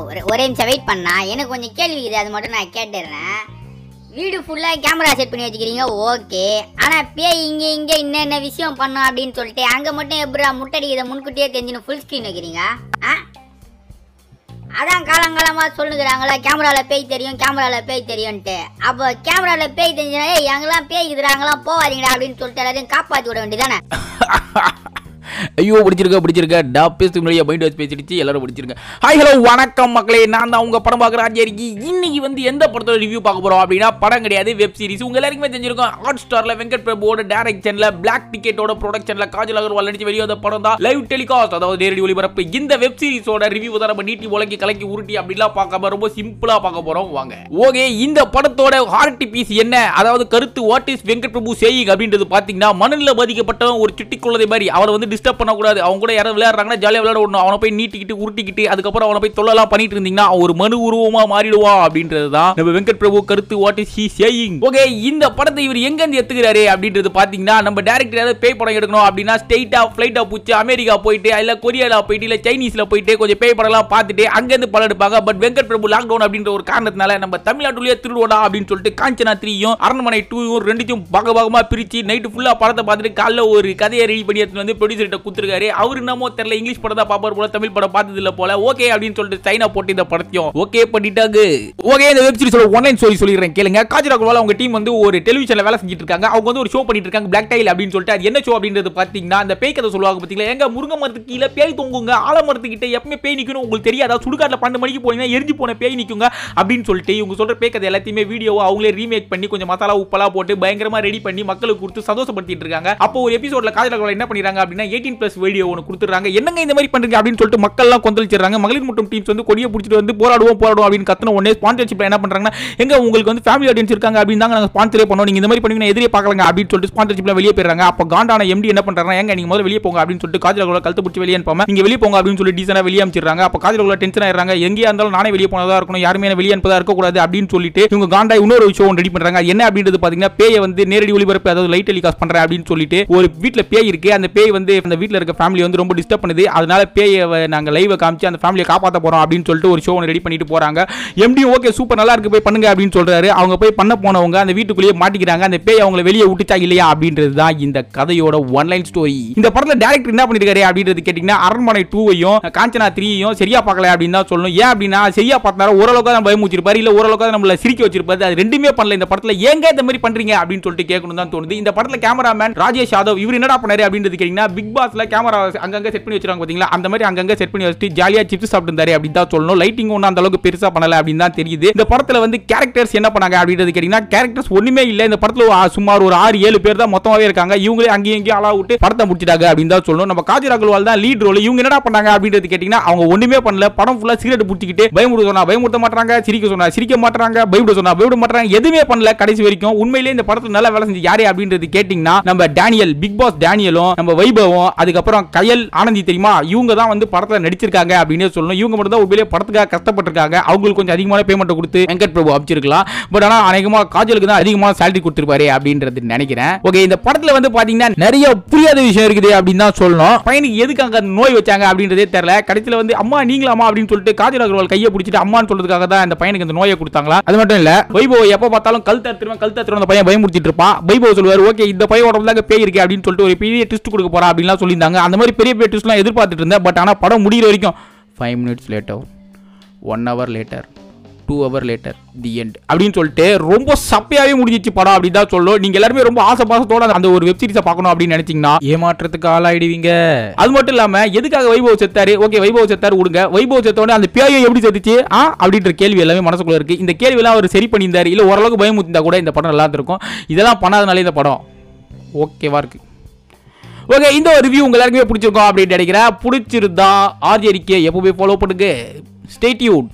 ஒரு- ஒரே நிமிஷம் வெயிட் பண்ணா. எனக்கு கொஞ்சம் கேள்வி இருக்குது. அது மட்டும் நான் கேட்டுடுறேன். வீடு ஃபுல்லாக கேமரா செட் பண்ணி வச்சுக்கிறீங்க? ஓகே. ஆனால் பேய் இங்கே இங்கே என்னென்ன விஷயம் பண்ணும் அப்படின்னு சொல்லிட்டு அங்கே மட்டும் எப்படி முட்டடிக்கிறத முன்கூட்டியே தெரிஞ்சுன்னு ஃபுல் ஸ்க்ரீன் வைக்கிறீங்க? ஆ? அதான் காலங்காலமாக சொல்லுகிறாங்களா கேமராவில் பேய் தெரியும் கேமராவில் பேய் தெரியும்ன்ட்டு. அப்போ கேமராவில் பேய் தெரிஞ்சுனா எங்கெல்லாம் பேய் இருக்கிறாங்களாம் போவாதீங்கடா அப்படின்னு சொல்லிட்டு எல்லாத்தையும் காப்பாற்றி விட வேண்டியதானே ஐயோ பிடிச்சிருக்க பிடிச்சிருக்க. டா முன்னாடியே மைண்ட் வாஷ் பேசிடுச்சு. எல்லாரும் பிடிச்சிருங்க. ஹாய் ஹலோ வணக்கம் மக்களே. நான் தான் உங்கள் படம் பார்க்குற ஆச்சரிக்கி இன்னைக்கு வந்து எந்த படத்தோட ரிவ்யூ பார்க்க போறோம் அப்படின்னா படம் கிடையாது வெப் சீரிஸ் உங்க எல்லாருக்குமே தெரிஞ்சிருக்கும். ஹாட் ஸ்டார்ல வெங்கட் பிரபுவோட டைரக்ஷன்ல பிளாக் டிக்கெட்டோட ப்ரொடக்ஷன்ல காஜல் அகர்வால் நடிச்சு வெளியே வந்த படம் தான் லைவ் டெலிகாஸ்ட் அதாவது நேரடி ஒளிபரப்பு. இந்த வெப் சீரிஸோட ரிவ்யூ தான் நம்ம நீட்டி உலகி கலக்கி உருட்டி அப்படிலாம் பார்க்காம ரொம்ப சிம்பிளா பார்க்க போறோம். வாங்க. ஓகே இந்த படத்தோட ஹார்ட் பீஸ் என்ன? அதாவது கருத்து what is Venkat Prabhu saying அப்படின்றது பாத்தீங்கன்னா மணலில் பாதிக்கப்பட்டவன் ஒரு சிட்டி குழந்தை மாதிரி. அவர் வந்து டிஸ்டர்ப் பண்ணக்கூடாது. அவங்க கூட யாராவது விளையாடுறாங்கன்னா ஜாலியாக விளையாட விடணும். அவனை போய் நீட்டிக்கிட்டு உருட்டிக்கிட்டு அதுக்கப்புறம் அவனை போய் தொல்லலாம் பண்ணிட்டு இருந்தீங்கன்னா ஒரு மனு உருவமாக மாறிடுவான் அப்படின்றது தான் நம்ம வெங்கட் பிரபு கருத்து what is he saying okay இந்த படத்தை இவர் எங்கேருந்து எத்துக்கிறாரு அப்படின்றது பார்த்தீங்கன்னா நம்ம டேரக்டர் ஏதாவது பேய் படம் எடுக்கணும் அப்படின்னா ஸ்டெயிட்டாக ஃப்ளைட்டாக பூச்சி அமெரிக்கா போயிட்டு இல்லை கொரியாவில் போயிட்டு இல்லை சைனீஸில் போயிட்டு கொஞ்சம் பேய் படம்லாம் பார்த்துட்டு அங்கேருந்து படம் எடுப்பாங்க. பட் வெங்கட் பிரபு லாக்டவுன் அப்படின்ற ஒரு காரணத்தினால நம்ம தமிழ்நாட்டுலயே திருடுவோடா அப்படின்னு சொல்லிட்டு காஞ்சனா த்ரீயும் அரண்மனை டூயும் ரெண்டுத்தையும் பாக பாகமா பிரித்து நைட்டு ஃபுல்லாக படத்தை பார்த்துட்டு காலைல ஒரு கதையை ரெடி பண்ணி எடுத்துட்டு வந்து கிட்ட கொடுத்துருக்காரு. அவர் என்னமோ தெரியல இங்கிலீஷ் படம் தான் பாப்பார் போல தமிழ் படம் பார்த்தது இல்ல போல. ஓகே அப்படின்னு சொல்லிட்டு சைனா போட்டு இந்த படத்தையும் ஓகே பண்ணிட்டாங்க. ஓகே இந்த வெப் சீரிஸோட ஒன்லைன் ஸ்டோரி சொல்லிடுறேன் கேளுங்க. காஜரா அகர்வால் அவங்க டீம் வந்து ஒரு டெலிவிஷன்ல வேலை செஞ்சுட்டு இருக்காங்க அவங்க வந்து ஒரு ஷோ பண்ணிட்டு இருக்காங்க பிளாக் டைல் அப்படின்னு சொல்லிட்டு. அது என்ன ஷோ அப்படின்றது பாத்தீங்கன்னா அந்த பேய் கதை சொல்லுவாங்க பாத்தீங்களா எங்க முருங்கை மரத்துக்கு கீழே பேய் தொங்குங்க. ஆலமரத்துக்கிட்ட எப்பவுமே பேய் நிக்கணும் உங்களுக்கு தெரியாதா? சுடுகாட்டில் பன்னெண்டு மணிக்கு போனீங்கன்னா எரிஞ்சு போன பேய் நிக்குங்க அப்படின்னு சொல்லிட்டு இவங்க சொல்ற பேய் கதை எல்லாத்தையுமே வீடியோவை அவங்களே ரீமேக் பண்ணி கொஞ்சம் மசாலா உப்பெல்லாம் போட்டு பயங்கரமா ரெடி பண்ணி மக்களுக்கு கொடுத்து சந்தோஷப்படுத்திட்டு இருக்காங்க. அப்போ ஒரு எபிசோட்ல காஜல் என்ன பண்ணிடுறாங்க அப்படின்னா எயிட்டீன் பிளஸ் வீடியோ ஒன்று கொடுத்துறாங்க என்னங்க இந்த மாதிரி பண்றீங்க அப்படின்னு சொல்லிட்டு மக்கள்லாம் கொந்தளிச்சிடுறாங்க. மகளிர் மற்றும் டீம்ஸ் வந்து கொடியை பிடிச்சிட்டு வந்து போராடுவோம் போராடுவோம் அப்படின்னு கத்தன உடனே ஸ்பான்சர்ஷிப் என்ன பண்ணுறாங்கன்னா எங்க உங்களுக்கு வந்து ஃபேமிலி ஆடியன்ஸ் இருக்காங்க அப்படின்னு தாங்க நாங்கள் ஸ்பான்சரே பண்ணோம். நீங்கள் இந்த மாதிரி பண்ணீங்கன்னா எதிரே பார்க்கலாங்க அப்படின்னு சொல்லிட்டு ஸ்பான்சர்ஷிப்ல வெளியே போயிடுறாங்க. அப்போ காண்டான எம்டி என்ன பண்ணுறாங்க எங்க நீங்கள் முதல்ல வெளியே போங்க அப்படின்னு சொல்லிட்டு காஜல கழுத்து பிடிச்சி வெளியே அனுப்பாம நீங்க வெளியே போங்க அப்படின்னு சொல்லி டீசனாக வெளியே அமைச்சிடுறாங்க அப்போ காஜல டென்ஷன் ஆயிடுறாங்க. எங்கேயா இருந்தாலும் நானே வெளியே போனதாக இருக்கணும். யாருமே என்ன வெளியே அனுப்பதா இருக்கக்கூடாது அப்படின்னு சொல்லிட்டு இவங்க காண்டா இன்னொரு விஷயம் ரெடி பண்ணுறாங்க என்ன அப்படின்றது பார்த்தீங்கன்னா பேயை வந்து நேரடி ஒளிபரப்பு அதாவது லைட் டெலிகாஸ்ட் பண்ணுறேன் அப்படின்னு சொல்லிட்டு ஒரு வீட்டில் பேய் இருக்கு. அந்த பேய் வந்து அந்த இருக்க ஃபேமிலி வந்து ரொம்ப டிஸ்டர்ப் பண்ணுது. அதனால பேயை நாங்கள் லைவை காமிச்சு அந்த ஃபேமிலியை காப்பாற்ற போறோம் அப்படின்னு சொல்லிட்டு ஒரு ஷோ ரெடி பண்ணிட்டு போகிறாங்க எம்டியும் ஓகே சூப்பர் நல்லா இருக்கு போய் பண்ணுங்க அப்படின்னு சொல்றாரு. அவங்க போய் பண்ண போனவங்க அந்த வீட்டுக்குள்ளேயே மாட்டிக்கிறாங்க. அந்த பேய் அவங்கள வெளியே விட்டுச்சா இல்லையா அப்படின்றது தான் இந்த கதையோட ஒன்லைன் ஸ்டோரி இந்த படத்தில் டேரக்டர் என்ன பண்ணிருக்காரு அப்படின்றது கேட்டிங்கன்னா அரண்மனை டூவையும் காஞ்சனா த்ரீயும் சரியா பார்க்கல அப்படின்னு தான் சொல்லணும். ஏன் அப்படின்னா சரியா பார்த்தாரு ஓரளவுக்கு தான் பயமுச்சிருப்பாரு இல்லை ஓரளவுக்கு தான் நம்மள சிரிக்க வச்சிருப்பாரு. அது ரெண்டுமே பண்ணல. இந்த படத்தில் ஏங்க இந்த மாதிரி பண்ணுறீங்க அப்படின்னு சொல்லிட்டு கேட்கணும் தான் தோணுது. இந்த படத்தில் கேமராமேன் ராஜேஷ் யாதவ் இவர் என்னடா பண்ணாரு அப்படின்றது கேட்டிங்கன்னா பிக் பாஸில் கேமரா அங்கங்கே செட் பண்ணி வச்சிருக்காங்க பார்த்தீங்களா அந்த மாதிரி அங்கங்கே செட் பண்ணி வச்சுட்டு ஜாலியாக சிப்ஸ் சாப்பிட்டு அப்படின்னு தான் சொல்லணும். லைட்டிங் ஒன்றும் அந்த அளவுக்கு பெருசாக பண்ணல அப்படின்னு தான் தெரியுது. இந்த படத்தில் வந்து கேரக்டர்ஸ் என்ன பண்ணாங்க அப்படின்றது கேட்டிங்கன்னா கேரக்டர்ஸ் ஒன்றுமே இல்லை. இந்த படத்தில் சுமார் ஒரு ஆறு ஏழு பேர் தான் மொத்தமாகவே இருக்காங்க. இவங்களே அங்கேயும் இங்கேயும் அலா விட்டு படத்தை முடிச்சிட்டாங்க அப்படின்னு தான் சொல்லணும். நம்ம காஜர் அகர்வால் தான் லீட் ரோல் இவங்க என்னடா பண்ணாங்க அப்படின்றது கேட்டிங்கன்னா அவங்க ஒன்றுமே பண்ணல. படம் ஃபுல்லாக சிகரெட் பிடிச்சிக்கிட்டு பயமுறுத்த சொன்னா பயமுறுத்த மாட்டாங்க சிரிக்க சொன்னா சிரிக்க மாட்டாங்க பயப்பட சொன்னா பயப்பட மாட்டாங்க எதுவுமே பண்ணல கடைசி வரைக்கும். உண்மையிலேயே இந்த படத்துல நல்லா வேலை செஞ்சு யாரே அப்படின்றது கேட்டிங்கன்னா நம்ம டேனியல் பிக் பாஸ் டேனியலும் நம்ம வைபவம் அதுக்கப்புறம் கயல் ஆனந்தி தெரியுமா? இவங்க தான் வந்து படத்துல நடிச்சிருக்காங்க அப்படின்னு சொல்லணும். இவங்க மட்டும் தான் உண்மையிலேயே படத்துக்காக கஷ்டப்பட்டிருக்காங்க. அவங்களுக்கு கொஞ்சம் அதிகமான பேமெண்ட் கொடுத்து வெங்கட் பிரபு அமைச்சிருக்கலாம். பட் ஆனா அநேகமா காஜலுக்கு தான் அதிகமான சேலரி கொடுத்துருப்பாரு அப்படின்றது நினைக்கிறேன். ஓகே இந்த படத்துல வந்து பாத்தீங்கன்னா நிறைய புரியாத விஷயம் இருக்குது அப்படின்னு தான் சொல்லணும். பையனுக்கு எதுக்கு அங்க நோய் வச்சாங்க அப்படின்றதே தெரியல. கடைசியில வந்து அம்மா நீங்களாமா அப்படின்னு சொல்லிட்டு காஜல் அகர்வால் கையை பிடிச்சிட்டு அம்மான்னு சொல்றதுக்காக தான் அந்த பையனுக்கு இந்த நோயை கொடுத்தாங்களா? அது மட்டும் இல்ல வைபவ் எப்ப பார்த்தாலும் கல் தத்துருவேன் கல் தத்துருவேன் அந்த பையன் பயமுறுத்திட்டு இருப்பான். வைபவ் சொல்லுவார் ஓகே இந்த பையன் உடம்புல பேய் இருக்கு அப்படின்னு சொல்லிட்டு ஒரு பெரிய டிஸ்ட் கொடுக்க போறா அப்படின்லாம் சொல்லியிருந்தாங்க. அந்த மாதிரி பெரிய பெரிய ட்விஸ்ட்லாம் எதிர்பார்த்துட்டு இருந்தேன். பட் ஆனா படம் முடிகிற வரைக்கும் five minutes later one hour later two hour later the end அப்படின்னு சொல்லிட்டு ரொம்ப சப்பையாவே முடிஞ்சிச்சு படம். அப்படின்னு தான் சொல்லணும். நீங்க எல்லாருமே ரொம்ப ஆசை பாசத்தோட அந்த ஒரு வெப் சீரிஸை பார்க்கணும் அப்படின்னு நினைச்சீங்கன்னா ஏமாற்றத்துக்கு ஆளாயிடுவீங்க. அது மட்டும் இல்லாம எதுக்காக வைபவ் செத்தாரு? ஓகே வைபவ் செத்தாரு விடுங்க வைபவ் செத்தோடனே அந்த பேயும் எப்படி செத்துச்சு? ஆ அப்படின்ற கேள்வி எல்லாமே மனசுக்குள்ள இருக்கு. இந்த கேள்வி எல்லாம் அவர் சரி பண்ணியிருந்தாரு. இல்ல ஓரளவுக்கு பயமுத்திருந்தா கூட இந்த படம் நல்லா இருந்திருக்கும். இதெல்லாம் பண்ணாதனாலே இந்த படம் ஓகேவா இருக்கு. ஓகே இந்த ஒரு ரிவ்யூ உங்க எல்லாருக்குமே பிடிச்சிருக்கோம் அப்படின்னு நினைக்கிறேன். பிடிச்சிருந்தா ஆர்ஜேரிக்கே எப்பவுமே ஃபாலோ பண்ணுங்க. ஸ்டேட்யூன்